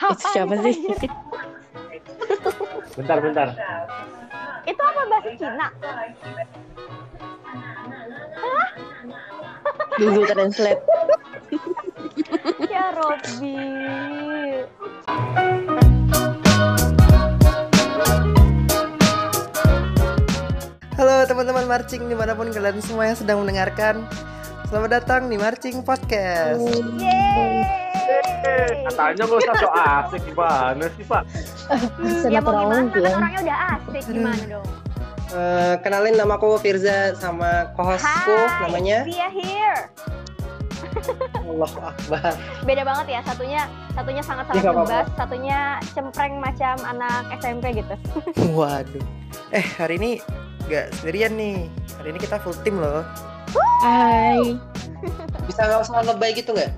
Itu siapa sih? Bentar, bentar. Itu apa bahasa Cina? Google Translate. Ya Robby. Halo teman-teman marching di mana pun kalian semua yang sedang mendengarkan Selamat datang di Marching Podcast Yeay. Katanya gak usah so asik gimana sih, Pak? Ya mau gimana kan orangnya udah asik gimana dong? Eh, Kenalin nama aku Firza sama co-hostku namanya Via here. Allah Akbar Beda banget ya, satunya satunya sangat-sangat Ya, nggak apa-apa. bebas, satunya cempreng macam anak SMP gitu. Waduh Eh hari ini gak sendirian nih Hari ini kita full tim loh Hai. Bisa gak usah lebay gitu gak?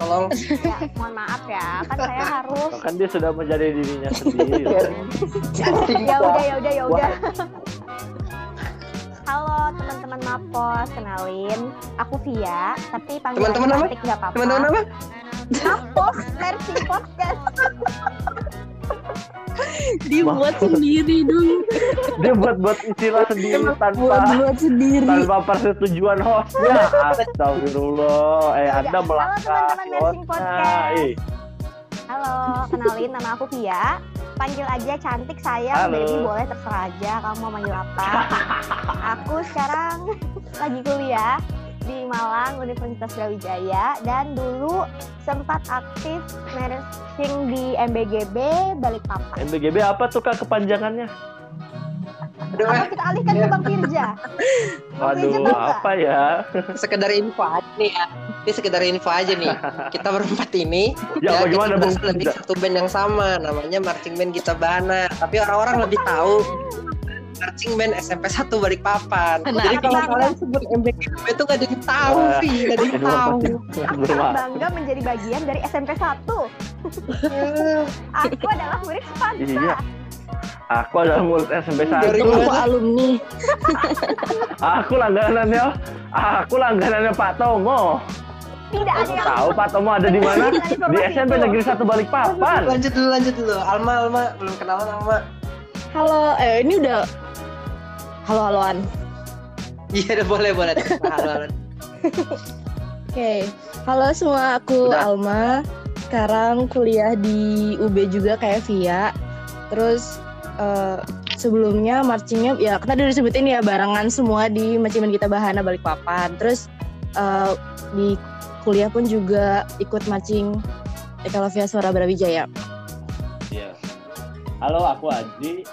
Tolong ya, mohon maaf ya, kan saya harus Kan dia sudah menjadi dirinya sendiri. ya udah ya udah ya udah. Halo teman-teman Mapos, kenalin aku Via, tapi panggil Teman-teman apa? cantik nggak apa-apa. Teman-teman apa? Mapos versi podcast. Dibuat sendiri dong. Dia buat-buat istilah sendiri tanpa Buat-buat sendiri. tanpa persetujuan hostnya. Astagfirullah. Eh, Anda Halo, melangkahi teman-teman Nursing hostnya. Podcast. Eh, Halo, kenalin nama aku Via. Panggil aja cantik sayang, Halo. baby boleh terserah aja kamu mau manggil apa. aku sekarang lagi kuliah di Malang Universitas Brawijaya dan dulu sempat aktif nursing di MBGB Balikpapan. MBGB apa tuh Kak kepanjangannya? Aduh Apa kita alihkan ke Bang Firja? Bang Firja Waduh, apa ya? sekedar info aja nih ya Ini sekedar info aja nih Kita berempat ini Ya, bagaimana, kita dari Firza? satu band yang sama Namanya Marching Band Kita Bahana Tapi orang-orang lebih tahu Marching Band SMP 1 Balikpapan Anak Jadi kalau kalian sebut MBKB itu gak ada yang tahu Vi Gak ada yang Ini tahu pasti Aku bangga menjadi bagian dari SMP 1. Aku adalah murid Spansa. Iya. Aku adalah murid SMP 1. Dari aku alumni. Aku langganannya Aku langganannya Pak Tomo. Tidak ada yang tahu Pak Tomo ada di mana? Di SMP itu. Negeri 1 Balikpapan. Lanjut dulu lanjut dulu Alma Alma belum kenalan Alma Halo, eh ini udah halo-haloan. Iya udah boleh boleh Halo halo Oke. Halo semua, aku Udah. Alma. Sekarang kuliah di UB juga kayak Via. Terus eh, sebelumnya marchingnya ya kita udah disebutin ya barengan semua di Marching Band kita Bahana Balikpapan. Terus eh, di kuliah pun juga ikut marching Ekalovia Suara Brawijaya. Iya. Halo, aku Aji.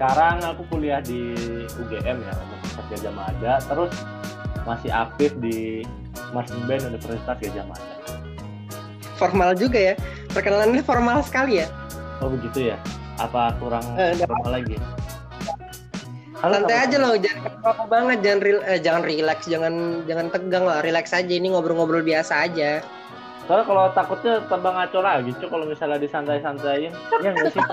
Sekarang aku kuliah di UGM ya, Universitas Gajah Mada. Terus masih aktif di Marching Band Universitas Gajah Mada. Formal juga ya Perkenalannya formal sekali ya Oh begitu ya? Apa kurang Eh, formal lagi? Halo, Santai aja loh, jangan apa banget, jangan eh, jangan relax, jangan jangan tegang lah, relax aja. Ini ngobrol-ngobrol biasa aja. Soalnya kalau takutnya tambah ngaco lagi, cuy kalau misalnya disantai-santaiin, ya nggak sih?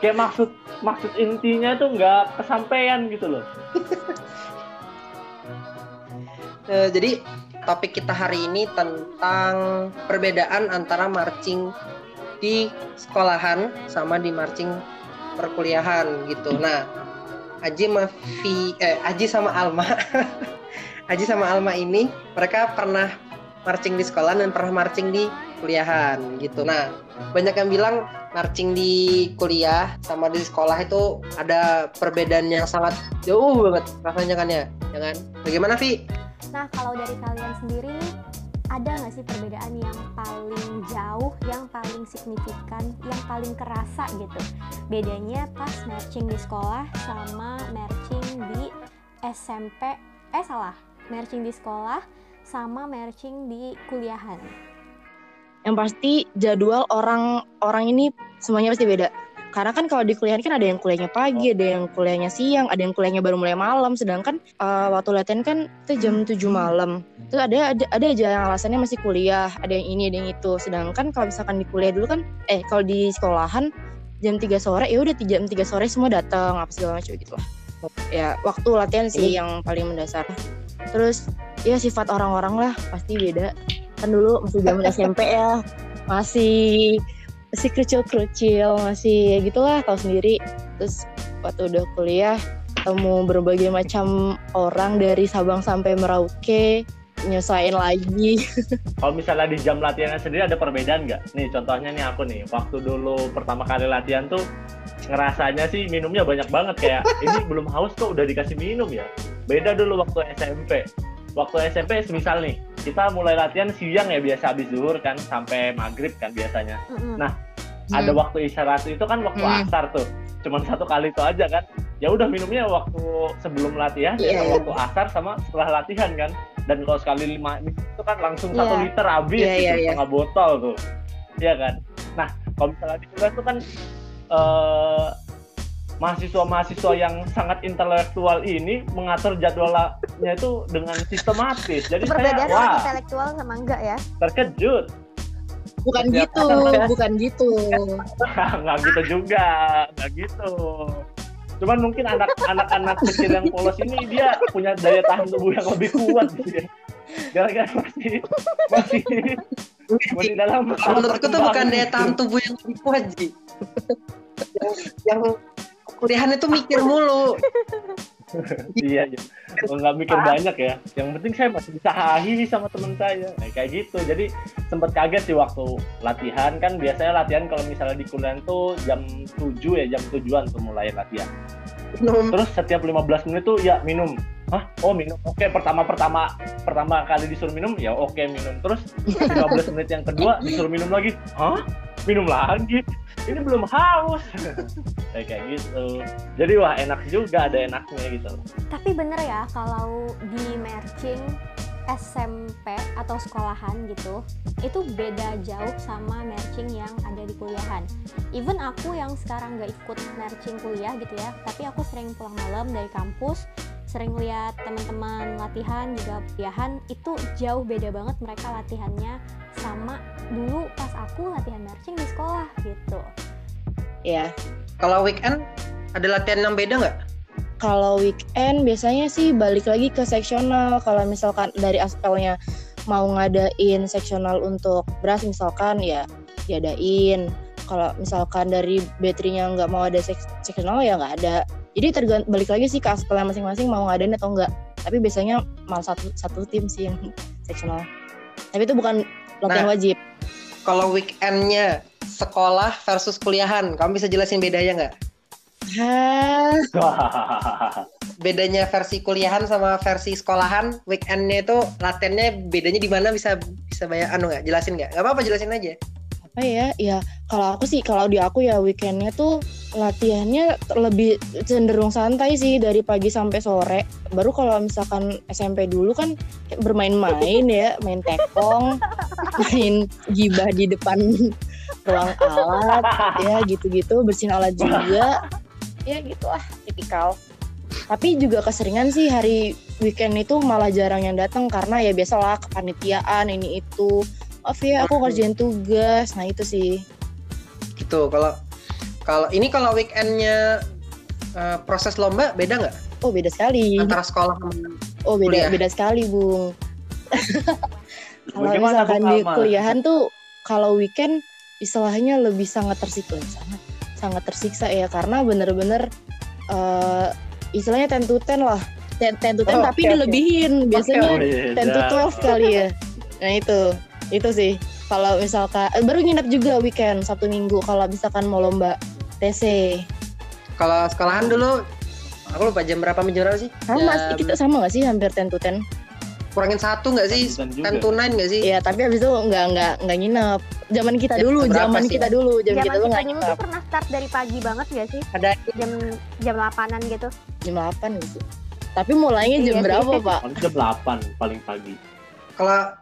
Kayak maksud maksud intinya itu nggak kesampaian gitu loh. Eh, jadi topik kita hari ini tentang perbedaan antara marching di sekolahan sama di marching perkuliahan gitu. Nah, Aji sama eh, Aji sama Alma, Aji sama Alma ini mereka pernah marching di sekolah dan pernah marching di kuliahan gitu. Nah, banyak yang bilang marching di kuliah sama di sekolah itu ada perbedaan yang sangat jauh banget rasanya kan ya, ya kan? Bagaimana Vi? Nah, kalau dari kalian sendiri ada nggak sih perbedaan yang paling jauh, yang paling signifikan, yang paling kerasa gitu? Bedanya pas marching di sekolah sama marching di SMP, eh salah, marching di sekolah sama marching di kuliahan. Yang pasti jadwal orang orang ini semuanya pasti beda. Karena kan kalau di kuliah kan ada yang kuliahnya pagi, ada yang kuliahnya siang, ada yang kuliahnya baru mulai malam. Sedangkan eh, waktu latihan kan itu jam 7 malam. Terus ada ada ada aja yang alasannya masih kuliah, ada yang ini, ada yang itu. Sedangkan kalau misalkan di kuliah dulu kan eh kalau di sekolahan jam 3 sore ya udah jam 3 sore semua datang apa segala macam gitu lah. Ya, waktu latihan sih yang paling mendasar. Terus ya sifat orang-orang lah pasti beda kan dulu masih zaman SMP ya masih masih kecil-kecil masih ya gitulah tahu sendiri terus waktu udah kuliah ketemu berbagai macam orang dari Sabang sampai Merauke nyesuaiin lagi Kalau misalnya di jam latihannya sendiri ada perbedaan nggak? Nih contohnya nih aku nih, waktu dulu pertama kali latihan tuh ngerasanya sih minumnya banyak banget kayak ini belum haus kok udah dikasih minum ya. Beda dulu waktu SMP. Waktu SMP semisal nih, kita mulai latihan siang ya biasa habis zuhur kan sampai maghrib kan biasanya. Mm-mm. Nah, Ada waktu isyarat itu kan waktu Hmm. asar tuh. Cuman satu kali itu aja kan. Ya udah minumnya waktu sebelum latihan, Iya, ya iya. waktu asar sama setelah latihan kan. Dan kalau sekali lima itu kan langsung satu Iya. liter habis Iya, gitu, iya. setengah botol tuh. Iya kan. Nah, kalau misalnya di kuliah tuh kan eh mahasiswa-mahasiswa yang sangat intelektual ini mengatur jadwalnya itu dengan sistematis. Jadi saya Perbedaan wah antara intelektual sama enggak ya? terkejut. bukan Setiap gitu orang- bukan gitu nggak gitu juga, nggak gitu. Cuman mungkin anak anak-anak kecil yang polos ini dia punya daya tahan tubuh yang lebih kuat gitu ya. Gara-gara masih masih masih dalam Menurutku tuh bukan daya tahan tubuh yang lebih kuat, Ji. yang, yang kuliahan itu mikir mulu. Iya, iya. Oh, nggak mikir banyak ya. Yang penting saya masih bisa hahi sama teman saya. Nah, kayak gitu. Jadi sempat kaget sih waktu latihan kan biasanya latihan kalau misalnya di kuliah tuh jam 7 ya, jam tujuan tuh mulai latihan. Minum. Terus setiap 15 menit tuh ya minum. Hah? Oh minum. Oke, pertama pertama pertama kali disuruh minum ya oke minum. Terus 15 menit yang kedua disuruh minum lagi. Hah? Minum lagi. Ini belum haus. kayak kayak gitu. Jadi wah enak juga ada enaknya gitu. Tapi bener ya kalau di marching SMP atau sekolahan gitu itu beda jauh sama marching yang ada di kuliahan. Even aku yang sekarang nggak ikut marching kuliah gitu ya, tapi aku sering pulang malam dari kampus, sering lihat teman-teman latihan juga kuliahan itu jauh beda banget mereka latihannya sama dulu pas aku latihan marching di sekolah gitu. ya Kalau weekend ada latihan yang beda nggak? kalau weekend biasanya sih balik lagi ke seksional kalau misalkan dari aspelnya mau ngadain seksional untuk beras misalkan ya diadain. Kalau misalkan dari baterainya nggak mau ada sek- seksional ya nggak ada. Jadi tergant balik lagi sih ke aspelnya masing-masing mau ngadain atau enggak tapi biasanya malah satu satu tim sih yang seksional tapi itu bukan latihan Nah. wajib Kalau weekendnya sekolah versus kuliahan, kamu bisa jelasin bedanya nggak? Bedanya versi kuliahan sama versi sekolahan, weekendnya itu latihannya bedanya di mana bisa bisa bayar anu nggak? Jelasin nggak? Gak apa-apa jelasin aja. Apa ya? Ya kalau aku sih kalau di aku ya weekendnya tuh latihannya lebih cenderung santai sih dari pagi sampai sore. Baru kalau misalkan SMP dulu kan bermain-main ya main tekong main gibah di depan ruang alat ya gitu-gitu bersihin alat juga. Ya gitu lah tipikal. Tapi juga keseringan sih hari weekend itu malah jarang yang datang karena ya biasalah kepanitiaan ini itu maaf ya aku ngerjain tugas. Nah itu sih. Gitu. Kalau kalau ini kalau weekendnya eh, proses lomba beda nggak? Oh beda sekali. Antara sekolah sama oh beda kuliah. beda sekali bung. Kalau misalkan di kuliahan tuh kalau weekend istilahnya lebih sangat tersiksa. Sangat sangat tersiksa ya. Karena bener-bener eh, istilahnya ten to ten lah. Ten, 10 to 10 Oh, tapi oke. dilebihin. Biasanya Beda. 10 to 12 kali ya. Nah itu itu sih kalau misalkan eh, baru nginep juga weekend Sabtu Minggu kalau misalkan mau lomba TC Kalau sekolahan dulu aku lupa jam berapa jam berapa sih? sama Jam- kita sama gak sih hampir 10 to 10 kurangin satu nggak sih? Ten to 10 Ten juga. to nine nggak sih? Iya tapi abis itu nggak nggak nggak nginep zaman kita dulu zaman sih? kita dulu zaman, Zaman kita dulu kita nggak dulu nginep tuh pernah start dari pagi banget gak sih? Ada Jam jam 8-an gitu. jam 8 gitu tapi mulainya jam Iya sih. berapa pak Paling jam 8 paling pagi. Kalau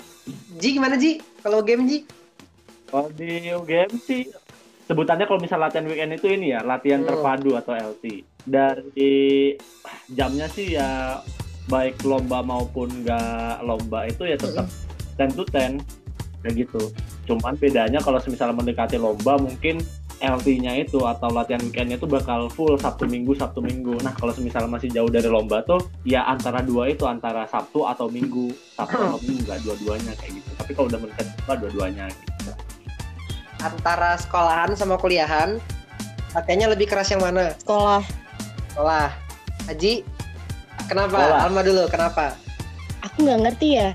Ji gimana Ji? Kalau game Ji? Kalau di UGM sih sebutannya kalau misal latihan weekend itu ini ya latihan Hmm. terpadu atau LT. Dari jamnya sih ya baik lomba maupun nggak lomba itu ya tetap 10 to 10 kayak gitu. Cuman bedanya kalau misalnya mendekati lomba mungkin LT-nya itu atau latihan weekendnya itu bakal full Sabtu Minggu Sabtu Minggu. Nah kalau misalnya masih jauh dari lomba tuh ya antara dua itu antara Sabtu atau Minggu Sabtu atau Minggu nggak dua-duanya kayak gitu. Tapi kalau udah mendekat apa dua-duanya gitu. Antara sekolahan sama kuliahan, latihannya lebih keras yang mana? Sekolah. Sekolah. Haji, kenapa? Sekolah. Alma dulu, kenapa? Aku nggak ngerti ya.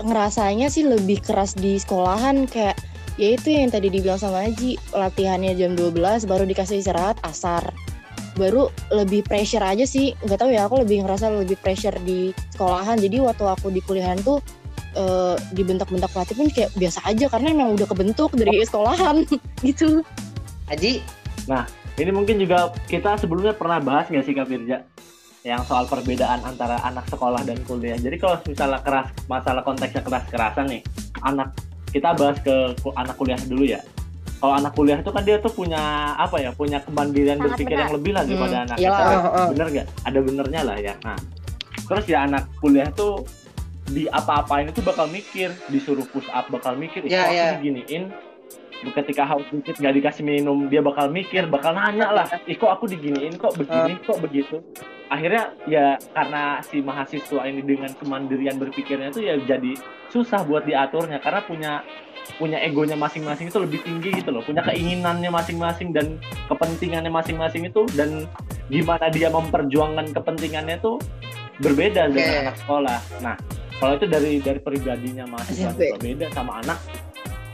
Ngerasanya sih lebih keras di sekolahan kayak ya itu yang tadi dibilang sama Haji latihannya jam 12 baru dikasih istirahat asar. Baru lebih pressure aja sih nggak tahu ya aku lebih ngerasa lebih pressure di sekolahan. Jadi waktu aku di kuliahan tuh eh, dibentak-bentak pelatih pun kayak biasa aja karena emang udah kebentuk dari sekolahan gitu. Haji, Ini mungkin juga kita sebelumnya pernah bahas nggak sih Kak Firja? Yang soal perbedaan antara anak sekolah dan kuliah. Jadi kalau misalnya keras, masalah konteksnya keras-kerasan nih, anak kita bahas ke anak kuliah dulu ya. Kalau anak kuliah itu kan dia tuh punya apa ya, punya kemandirian Sangat berpikir benar. yang lebih lah daripada Hmm, anak kita. Oh, oh. Bener nggak? Ada benernya lah ya. Nah, terus ya anak kuliah tuh di apa-apain itu bakal mikir, disuruh push up bakal mikir, Ya, ya. aku diginiin, ketika haus dikit nggak dikasih minum dia bakal mikir bakal nanya lah ih kok aku diginiin kok begini kok begitu? Akhirnya ya karena si mahasiswa ini dengan kemandirian berpikirnya itu ya jadi susah buat diaturnya. Karena punya punya egonya masing-masing itu lebih tinggi gitu loh. Punya keinginannya masing-masing dan kepentingannya masing-masing itu dan gimana dia memperjuangkan kepentingannya itu berbeda dengan anak sekolah. Nah kalau itu dari dari pribadinya mahasiswa beda sama anak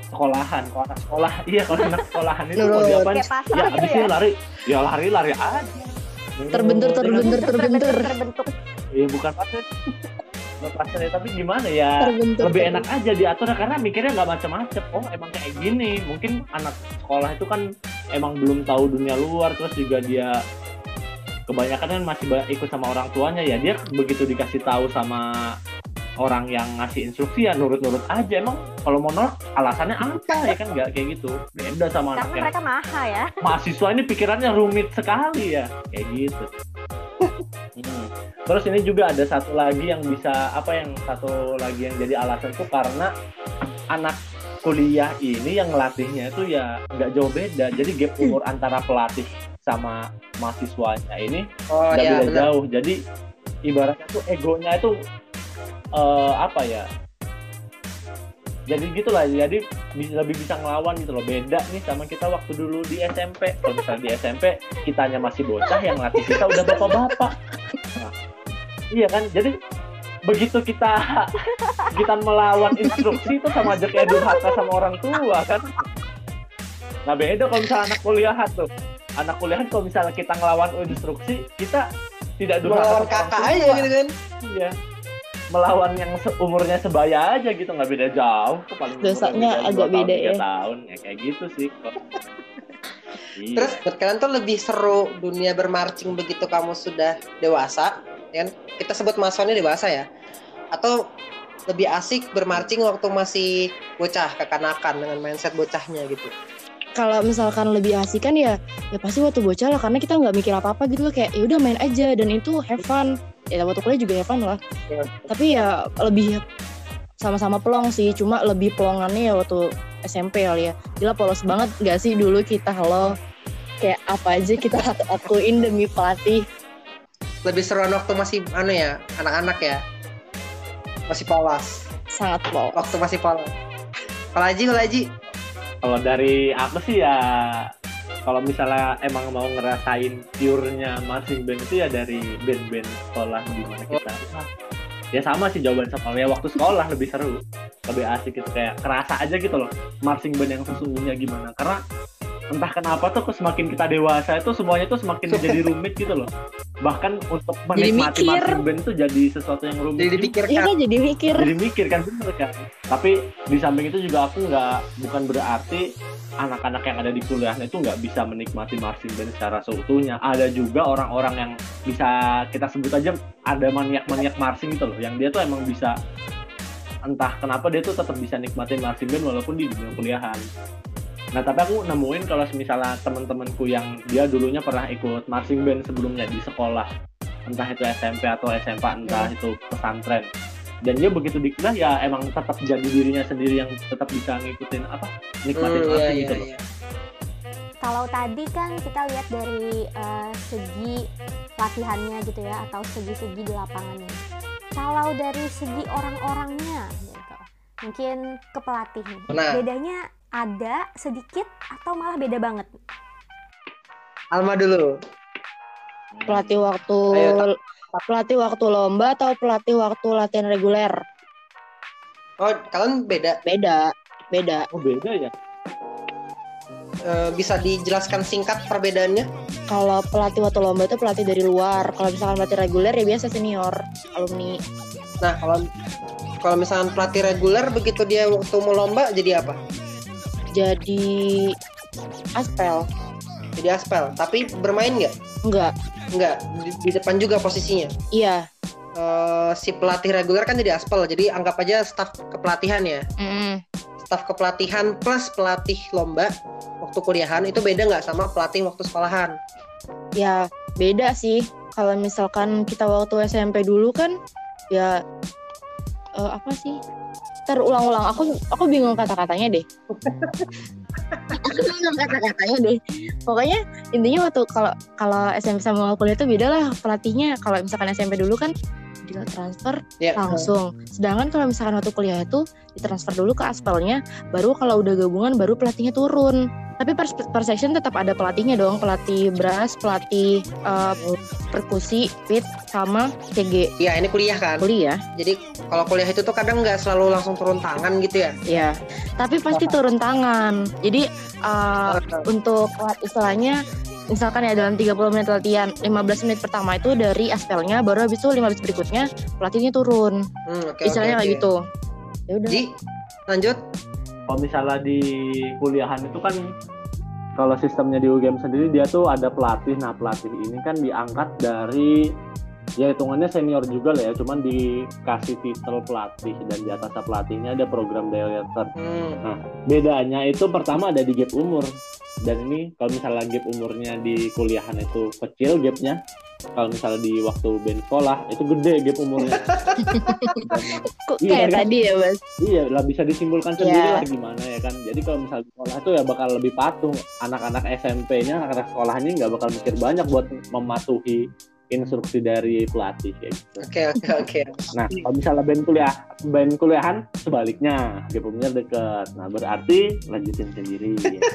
sekolahan kalau anak sekolah iya kalau anak sekolahan itu kalau diapain ya gitu abis ya. lari ya lari lari aja terbentur terbentur terbentur terbentuk Iya bukan pasir. Bukan pasir ya, tapi gimana ya? terbentur Lebih enak aja diatur karena mikirnya nggak macam-macam. Oh emang kayak gini. Mungkin anak sekolah itu kan emang belum tahu dunia luar terus juga dia kebanyakan kan masih ikut sama orang tuanya ya dia begitu dikasih tahu sama orang yang ngasih instruksi ya nurut-nurut aja. Emang kalau mau nolak alasannya apa? Ya kan nggak kayak gitu. Beda sama anak karena yang mereka maha ya. Mahasiswa ini pikirannya rumit sekali ya. Kayak gitu. Hmm. terus ini juga ada satu lagi yang bisa apa yang satu lagi yang jadi alasan tuh karena anak kuliah ini yang ngelatihnya itu ya nggak jauh beda. Jadi gap umur antara pelatih sama mahasiswanya ini Oh nggak iya beda jauh. Jadi ibaratnya tuh egonya itu eh, apa ya? Jadi gitulah jadi bisa lebih bisa ngelawan gitu loh. Beda nih sama kita waktu dulu di SMP kalau misalnya di SMP kitanya masih bocah yang ngelatih kita udah bapak-bapak. Nah, iya kan? Jadi begitu kita kita melawan instruksi itu sama aja kayak durhaka sama orang tua kan? Nah beda kalau misalnya anak kuliahan tuh. Anak kuliahan kalau misalnya kita ngelawan instruksi kita tidak durhaka Melawan sama orang kakak tua. aja gitu kan. iya melawan yang se- umurnya sebaya aja gitu nggak beda jauh paling Dosanya agak tahun, beda tiga ya. tahun ya kayak gitu sih Iya. Terus buat kalian tuh lebih seru dunia bermarching begitu kamu sudah dewasa, ya kan? Kita sebut mahasiswanya dewasa ya. Atau lebih asik bermarching waktu masih bocah, kekanakan dengan mindset bocahnya gitu. kalau misalkan lebih asik kan ya ya pasti waktu bocah lah karena kita nggak mikir apa apa gitu loh kayak ya udah main aja dan itu have fun ya waktu kuliah juga fun lah Ya. tapi ya lebih sama-sama pelong sih cuma lebih pelongannya ya waktu SMP kali ya gila polos banget gak sih dulu kita lo kayak apa aja kita lakuin demi pelatih Lebih seruan waktu masih anu ya, anak-anak ya. Masih polos. sangat polos Waktu masih polos. Kalau Haji, kalau Haji, kalau dari aku sih ya kalau misalnya emang mau ngerasain pure-nya marching band itu ya dari band-band sekolah di mana kita. ya sama sih jawaban sama. Ya waktu sekolah lebih seru lebih asik gitu. Kayak kerasa aja gitu loh marching band yang sesungguhnya gimana. Karena entah kenapa tuh kok semakin kita dewasa itu semuanya tuh semakin jadi rumit gitu loh. Bahkan untuk Jadi menikmati mikir. marching band tuh jadi sesuatu yang rumit jadi dipikirkan. iya kan jadi mikir. Jadi mikir kan? Bener kan? Tapi di samping itu juga aku nggak bukan berarti anak-anak yang ada di kuliah itu nggak bisa menikmati marching band secara seutuhnya. Ada juga orang-orang yang bisa kita sebut aja ada maniak-maniak marching gitu loh. Yang dia tuh emang bisa entah kenapa dia tuh tetap bisa nikmatin marching band walaupun di dunia kuliahan nah tapi aku nemuin kalau misalnya teman-temanku yang dia dulunya pernah ikut marching band sebelumnya di sekolah entah itu SMP atau SMA entah itu pesantren dan dia begitu di kuliah ya emang tetap jadi dirinya sendiri yang tetap bisa ngikutin apa nikmatin Hmm, iya, marching iya, gitu loh iya. kalau tadi kan kita lihat dari uh, segi latihannya gitu ya atau segi-segi di lapangannya. Kalau dari segi orang-orangnya gitu. Mungkin ke pelatih nih. Nah. Bedanya ada sedikit atau malah beda banget? Alma dulu. Pelatih waktu Ayo, pelatih waktu lomba atau pelatih waktu latihan reguler? Oh, kalian beda. Beda, beda. Oh beda ya? Eh, bisa dijelaskan singkat perbedaannya? Kalau pelatih waktu lomba itu pelatih dari luar. Kalau misalkan pelatih reguler ya biasa senior, alumni. Nah, kalau kalau misalnya pelatih reguler begitu dia waktu mau lomba jadi apa? Jadi aspel. Jadi aspal. Tapi bermain nggak? Enggak. Nggak. Di, di depan juga posisinya. Iya. Eh, si pelatih reguler kan jadi aspal. Jadi anggap aja staf kepelatihan ya. Mm-mm. Staf kepelatihan plus pelatih lomba waktu kuliahan itu beda nggak sama pelatih waktu sekolahan? Ya beda sih. Kalau misalkan kita waktu SMP dulu kan ya eh, apa sih? Terulang-ulang. Aku aku bingung kata-katanya deh. aku bingung kata-katanya deh. Pokoknya intinya waktu kalau kalau SMP sama kuliah itu beda lah pelatihnya. Kalau misalkan SMP dulu kan di transfer Ya. langsung. Sedangkan kalau misalkan waktu kuliah itu ditransfer dulu ke aspalnya, baru kalau udah gabungan baru pelatihnya turun. Tapi per, per section tetap ada pelatihnya dong, pelatih brass, pelatih eh, perkusi, pit, sama CG Iya, ini kuliah kan. kuliah. Jadi kalau kuliah itu tuh kadang nggak selalu langsung turun tangan gitu ya. Ya, tapi pasti turun tangan. Jadi eh, untuk lat- istilahnya misalkan ya dalam 30 menit latihan 15 menit pertama itu dari aspelnya baru habis itu 15 berikutnya pelatihnya turun. Hmm, oke, istilahnya oke, kayak gitu. Ya udah. Ji, lanjut. Kalau misalnya di kuliahan itu kan kalau sistemnya di UGM sendiri dia tuh ada pelatih. Nah pelatih ini kan diangkat dari ya hitungannya senior juga lah ya, cuman dikasih titel pelatih dan di atas pelatihnya ada program director. Hmm. Bedanya itu pertama ada di gap umur dan ini kalau misalnya gap umurnya di kuliahan itu kecil gapnya, kalau misalnya di waktu band sekolah itu gede gap umurnya. Dan- Kok Iya, kayak kan? tadi ya, Mas? Iya lah bisa disimpulkan sendiri Iya. lah gimana ya kan. Jadi kalau misalnya di sekolah tuh ya bakal lebih patuh. Anak-anak SMP-nya, anak-anak sekolahnya nggak bakal mikir banyak buat mematuhi instruksi dari pelatih kayak gitu. Oke, oke, oke. Nah kalau misalnya band kuliah, band kuliahan sebaliknya, gapumnya deket. Nah berarti lanjutin sendiri. ya?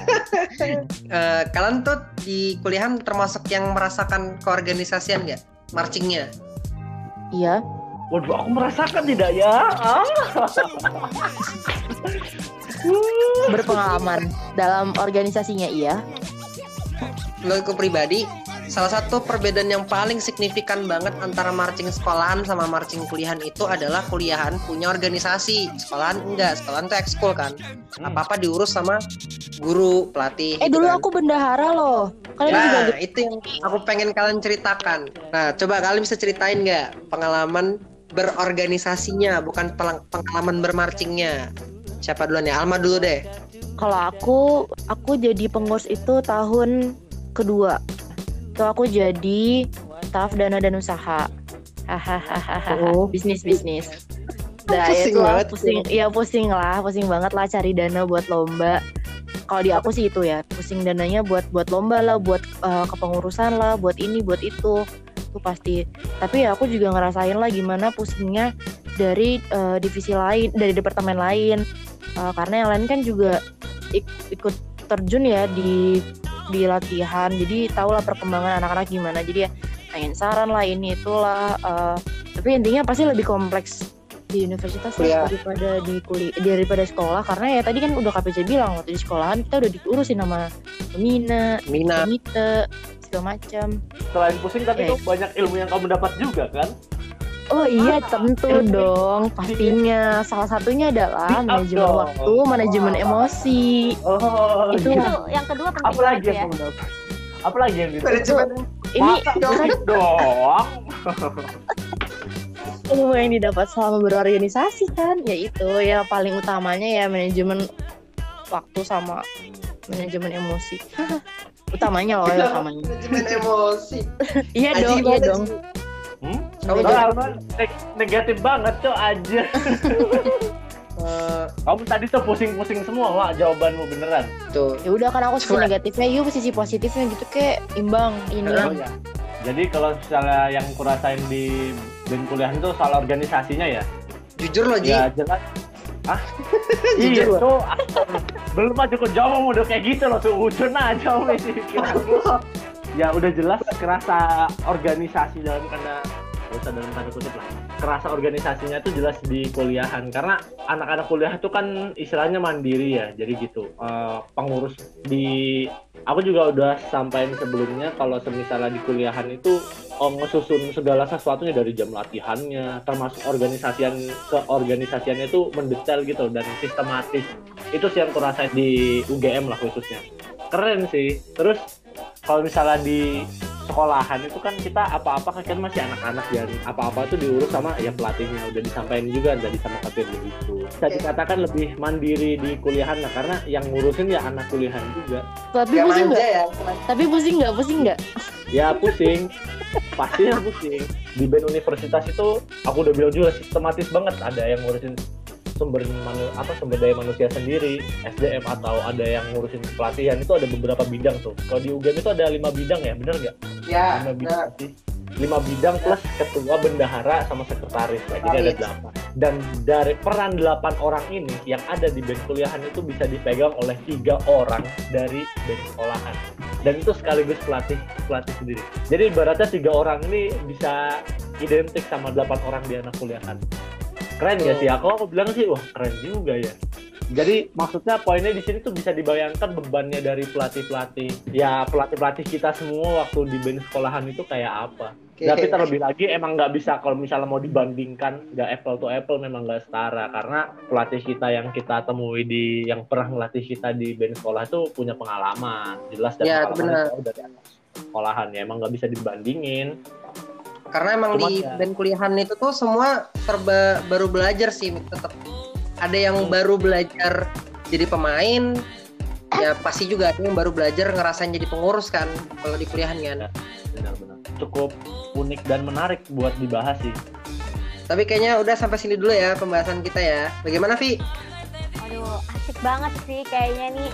Eh, kalian tuh di kuliahan termasuk yang merasakan keorganisasian nggak? Marchingnya? Iya. Waduh aku merasakan tidak ya? Ah. berpengalaman dalam organisasinya iya Menurutku pribadi, salah satu perbedaan yang paling signifikan banget antara marching sekolahan sama marching kuliahan itu adalah kuliahan punya organisasi, sekolahan enggak, sekolahan tuh ekskul kan. Apa-apa diurus sama guru, pelatih. eh gitu dulu kan. aku bendahara loh kalian juga Nah, gitu itu yang aku pengen kalian ceritakan. Nah, coba kalian bisa ceritain nggak pengalaman berorganisasinya, bukan pengalaman bermarchingnya. Siapa duluan ya? Alma dulu deh. kalau aku aku jadi pengurus itu tahun kedua itu aku jadi staf dana dan usaha hahaha Oh. bisnis bisnis Nah, Pusing itu lah, banget. pusing, ya pusing lah, pusing banget lah cari dana buat lomba. Kalau di aku sih itu ya, pusing dananya buat buat lomba lah, buat eh, kepengurusan lah, buat ini, buat itu, itu pasti. Tapi ya aku juga ngerasain lah gimana pusingnya dari eh, divisi lain, dari departemen lain, Eh, karena yang lain kan juga ik- ikut terjun ya di di latihan, jadi tau lah perkembangan anak-anak gimana. Jadi ya pengen saran lah ini itulah. eh, tapi intinya pasti lebih kompleks di universitas lah daripada di kuliah daripada sekolah karena ya tadi kan udah KPC bilang waktu di sekolahan kita udah diurusin sama Mina, Mina. komite segala macam. Selain pusing tapi Oke. tuh banyak ilmu yang kamu dapat juga kan? Oh iya tentu dong pastinya salah satunya adalah manajemen dong. waktu, manajemen emosi. Oh, Itu. Itu yang kedua penting Apa lagi banget yang ya. Apa lagi yang gitu? Manajemen Ini speak dong. ilmu yang didapat selama berorganisasi kan, yaitu ya paling utamanya ya manajemen waktu sama manajemen emosi. utamanya loh ya utamanya. manajemen emosi. Iya dong, iya dong. Kamu jadi- Alma neg- negatif banget cok aja. Eh, Kamu tadi tuh pusing-pusing semua, Wak, jawabanmu beneran. tuh Ya udah kan aku sisi negatifnya, yuk sisi positifnya gitu kayak imbang ini Oh, ya. Jadi kalau misalnya yang kurasain di band kuliah itu soal organisasinya ya, jujur loh Ji ya jelas. Ah, iya Jujur, tuh. Belum aja kok jawab udah kayak gitu loh tuh ujun aja sih. ya udah jelas kerasa organisasi dalam tanda usah dalam tanda kutip lah. Kerasa organisasinya itu jelas di kuliahan. Karena anak-anak kuliah itu kan istilahnya mandiri ya jadi gitu. Eh, pengurus di aku juga udah sampaikan sebelumnya kalau semisalnya di kuliahan itu oh, ngesusun segala sesuatunya dari jam latihannya termasuk organisasian keorganisasiannya itu mendetail gitu dan sistematis. Itu sih yang kurasa di UGM lah khususnya. Keren sih. Terus kalau misalnya di sekolahan itu kan kita apa-apa kan masih anak-anak dan apa-apa itu diurus sama ya pelatihnya. Udah disampaikan juga dari sama kapten begitu. Bisa dikatakan lebih mandiri di kuliahan lah karena yang ngurusin ya anak kuliahan juga. Tapi Gak pusing nggak? ya. Tapi pusing nggak? Pusing nggak? ya pusing. Pastinya pusing. Di band universitas itu aku udah bilang juga sistematis banget. Ada yang ngurusin sumber manu, apa sumber daya manusia sendiri SDM atau ada yang ngurusin pelatihan. Itu ada beberapa bidang tuh. Kalau di UGM itu ada lima bidang ya bener nggak ya lima bidang lima bidang plus ketua bendahara sama sekretaris. Lah jadi ada delapan. Dan dari peran delapan orang ini yang ada di band kuliahan itu bisa dipegang oleh tiga orang dari band sekolahan. Dan itu sekaligus pelatih pelatih sendiri. Jadi ibaratnya tiga orang ini bisa identik sama delapan orang di anak kuliahan. Keren ya sih? Aku aku bilang sih wah keren juga ya jadi maksudnya poinnya di sini tuh bisa dibayangkan bebannya dari pelatih pelatih ya pelatih pelatih kita semua waktu di band sekolahan itu kayak apa? Oke. tapi terlebih lagi emang nggak bisa kalau misalnya mau dibandingkan nggak apple to apple memang nggak setara. Karena pelatih kita yang kita temui di yang pernah melatih kita di band sekolah itu punya pengalaman. Jelas dan Ya, pengalaman jauh dari anak sekolahan. Ya emang nggak bisa dibandingin. Karena emang Cuma di ya- band kuliahan itu tuh semua serba baru belajar sih tetap ada yang Hmm. baru belajar jadi pemain ya pasti juga ada yang baru belajar ngerasain jadi pengurus kan kalau di kuliahan kan benar-benar cukup unik dan menarik buat dibahas sih tapi kayaknya udah sampai sini dulu ya pembahasan kita ya bagaimana Vi? Aduh, asik banget sih kayaknya nih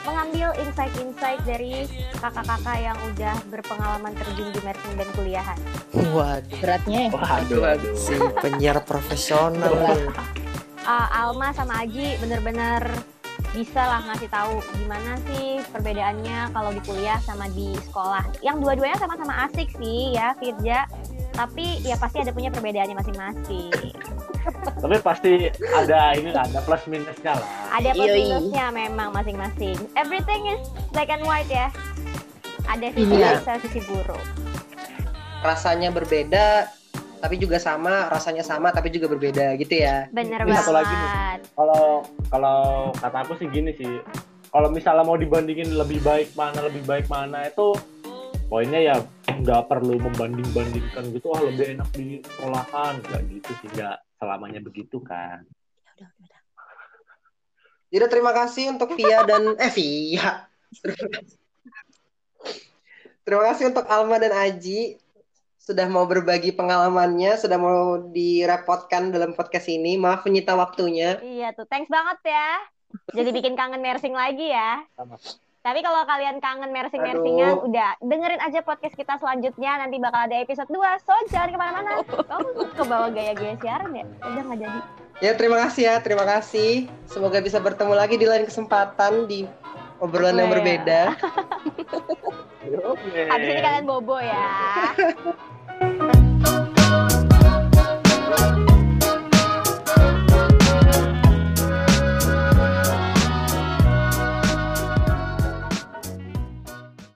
mengambil insight-insight dari kakak-kakak yang udah berpengalaman terjun di marching band kuliahan. Waduh, Beratnya ya. waduh aduh si penyiar profesional. Uh, Alma sama Aji bener-bener bisa lah ngasih tahu gimana sih perbedaannya kalau di kuliah sama di sekolah. Yang dua-duanya sama-sama asik sih ya Firja. Tapi ya pasti ada punya perbedaannya masing-masing. tapi pasti ada ini lah ada plus minusnya lah Ada plus Yoi. minusnya memang masing-masing. Everything is black and white ya. Ada sisi Iya. baik sama sisi buruk. rasanya berbeda tapi juga sama rasanya sama tapi juga berbeda gitu ya. Bener Ini banget. satu lagi nih. kalau kalau kata aku sih gini sih. Kalau misalnya mau dibandingin lebih baik mana lebih baik mana itu poinnya ya nggak perlu membanding bandingkan gitu. Ah lebih enak di sekolahan. Nggak gitu sih nggak selamanya begitu kan. Jadi terima kasih untuk Via dan eh Via. Terima kasih untuk Alma dan Aji sudah mau berbagi pengalamannya, sudah mau direpotkan dalam podcast ini. Maaf menyita waktunya. Iya tuh, thanks banget ya. Jadi bikin kangen mersing lagi ya. Sama. Tapi kalau kalian kangen mersing-mersingan, udah dengerin aja podcast kita selanjutnya. Nanti bakal ada episode 2. So, jangan ke mana-mana. Kamu ke bawah gaya-gaya siaran ya? Udah nggak jadi. Ya terima kasih ya, terima kasih. Semoga bisa bertemu lagi di lain kesempatan di obrolan yang Iya. berbeda. Oke. Habis ini kalian bobo ya.